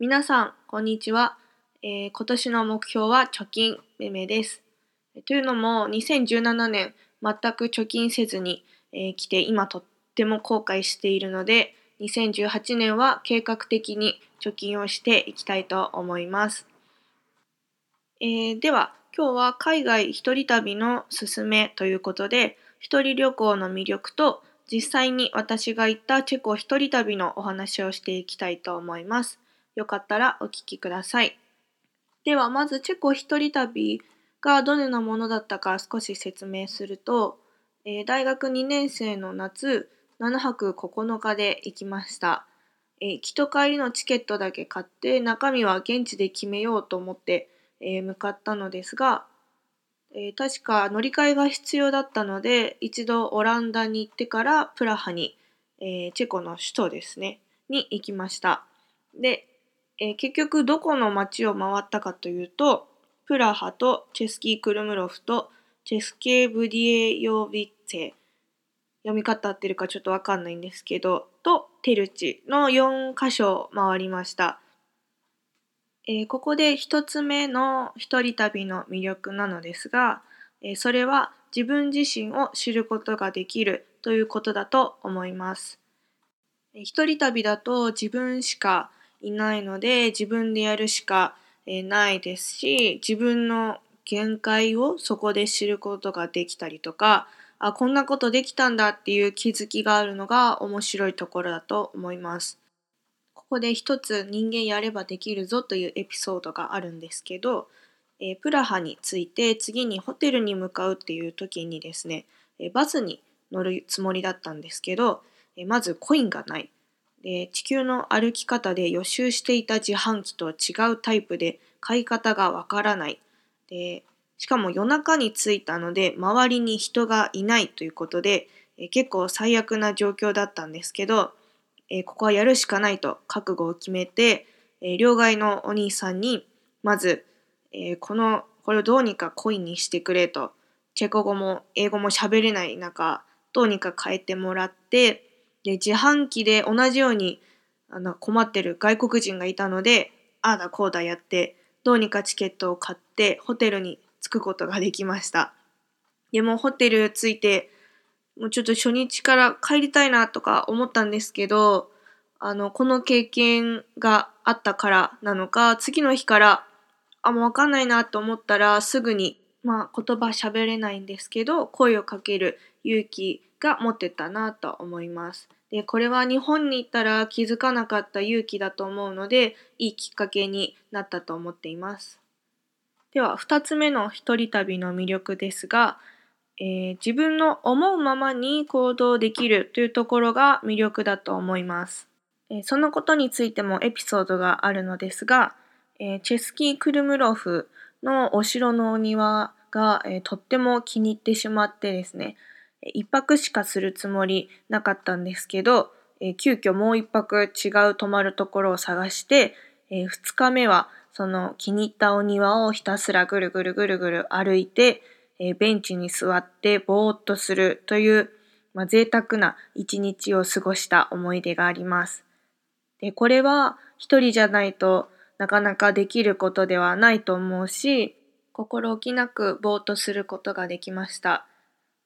皆さん、こんにちは。えー今年の目標は貯金、めめです。というのも、2017年、全く貯金せずに、えー来て、今とっても後悔しているので、2018年は計画的に貯金をしていきたいと思います。えーでは、今日は海外一人旅のすすめということで、一人旅行の魅力と、実際に私が行ったチェコ一人旅のお話をしていきたいと思います。よかったらお聞きください。では、まずチェコ一人旅がどのようなものだったか少し説明すると、えー大学2年生の夏、7泊9日で行きました。えー行きと帰りのチケットだけ買って、中身は現地で決めようと思って、えー向かったのですが、え確か乗り換えが必要だったので、一度オランダに行ってからプラハに、えチェコの首都ですね、に行きました。で、えー結局どこの街を回ったかというと、プラハとチェスキー・クルムロフとチェスケー・ブディエヨービッツェ、読み方合ってるかちょっとわかんないんですけど、とテルチの4カ所を回りました。えーここで一つ目の一人旅の魅力なのですが、えーそれは自分自身を知ることができるということだと思います。一人旅だと自分しかいないので自分でやるしかないですし自分の限界をそこで知ることができたりとかあこんなことできたんだっていう気づきがあるのが面白いところだと思います。ここで一つ人間やればできるぞというエピソードがあるんですけど、えプラハに着いて次にホテルに向かうっていう時にですね、えバスに乗るつもりだったんですけど、えまずコインがない。で地球の歩き方で予習していた自販機とは違うタイプで買い方がわからない。でしかも夜中に着いたので周りに人がいないということで、え結構最悪な状況だったんですけど、えここはやるしかないと覚悟を決めて、え両替のお兄さんにまず、えこのこれをどうにかコインにしてくれとチェコ語も英語も喋れない中どうにか変えてもらってで自販機で同じようにあの困ってる外国人がいたのでああだこうだやってどうにかチケットを買ってホテルに着くことができました。でもホテル着いてもうちょっと初日から帰りたいなとか思ったんですけどあのこの経験があったからなのか次の日からあもう分かんないなと思ったらすぐにまあ言葉喋れないんですけど声をかける勇気が持ってたなと思います。でこれは日本に行ったら気づかなかった勇気だと思うのでいいきっかけになったと思っています。では2つ目の一人旅の魅力ですが、えー自分の思うままに行動できるというところが魅力だと思います。えーそのことについてもエピソードがあるのですが、えーチェスキー・クルムロフのお城のお庭が、えーとっても気に入ってしまってですね、えー一泊しかするつもりなかったんですけど、えー急遽もう一泊違う泊まるところを探して、え2日目はその気に入ったお庭をひたすらぐるぐるぐるぐる歩いて、えーベンチに座ってぼーっとするという、まあ、贅沢な一日を過ごした思い出があります。でこれは一人じゃないとなかなかできることではないと思うし心置きなくぼーっとすることができました。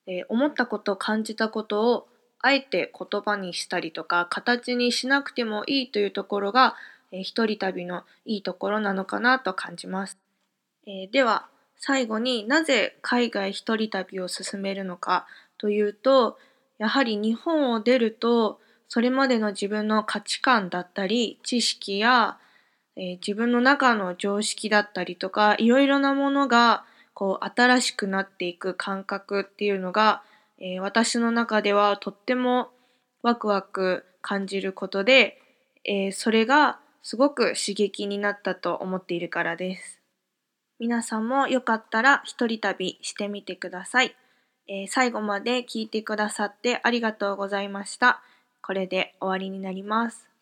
で思ったこと感じたことをあえて言葉にしたりとか形にしなくてもいいというところが、えー一人旅のいいところなのかなと感じます。えーでは最後になぜ海外一人旅を進めるのかというとやはり日本を出るとそれまでの自分の価値観だったり知識や、えー自分の中の常識だったりとかいろいろなものがこう新しくなっていく感覚っていうのが、えー私の中ではとってもワクワク感じることで、えーそれがすごく刺激になったと思っているからです。皆さんもよかったら一人旅してみてください。えー最後まで聞いてくださってありがとうございました。これで終わりになります。